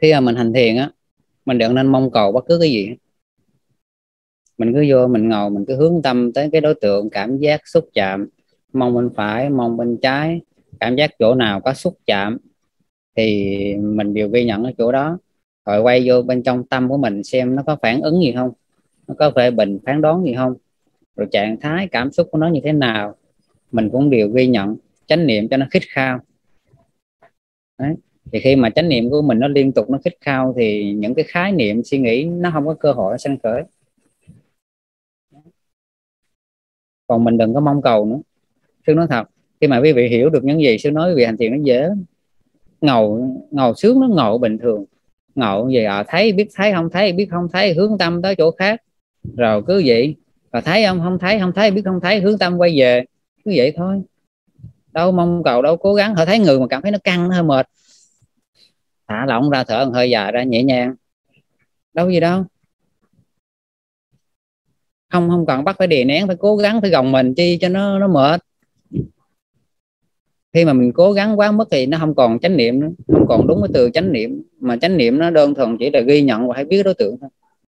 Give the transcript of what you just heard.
khi mà mình hành thiền á, mình đừng nên mong cầu bất cứ cái gì. Mình cứ vô, mình ngồi, mình cứ hướng tâm tới cái đối tượng, cảm giác xúc chạm. Mong bên phải, mong bên trái, cảm giác chỗ nào có xúc chạm thì mình đều ghi nhận ở chỗ đó. Rồi quay vô bên trong tâm của mình xem nó có phản ứng gì không, nó có phê bình, phán đoán gì không, rồi trạng thái, cảm xúc của nó như thế nào. Mình cũng đều ghi nhận, chánh niệm cho nó khích khao. Đấy thì khi mà chánh niệm của mình nó liên tục, nó khích khao thì những cái khái niệm, suy nghĩ nó không có cơ hội nó sanh khởi. Còn mình đừng có mong cầu nữa. Sư nói thật, khi mà quý vị hiểu được những gì sư nói, quý vị hành thiền nó dễ. Ngầu ngầu sướng nó ngộ bình thường. Ngộ gì à thấy, biết thấy, không thấy, biết không thấy, hướng tâm tới chỗ khác. Rồi cứ vậy, và thấy không không thấy không thấy, biết không thấy, hướng tâm quay về. Cứ vậy thôi. Đâu mong cầu, đâu cố gắng. Họ thấy người mà cảm thấy nó căng, nó hơi mệt thả lỏng ra thở hơi dài ra nhẹ nhàng. Đâu gì đâu. Không không cần bắt phải đè nén, phải cố gắng, phải gồng mình chi cho nó nó mệt. Khi mà mình cố gắng quá mức thì nó không còn chánh niệm nữa, không còn đúng cái từ chánh niệm. Mà chánh niệm nó đơn thuần chỉ là ghi nhận và hãy biết đối tượng thôi.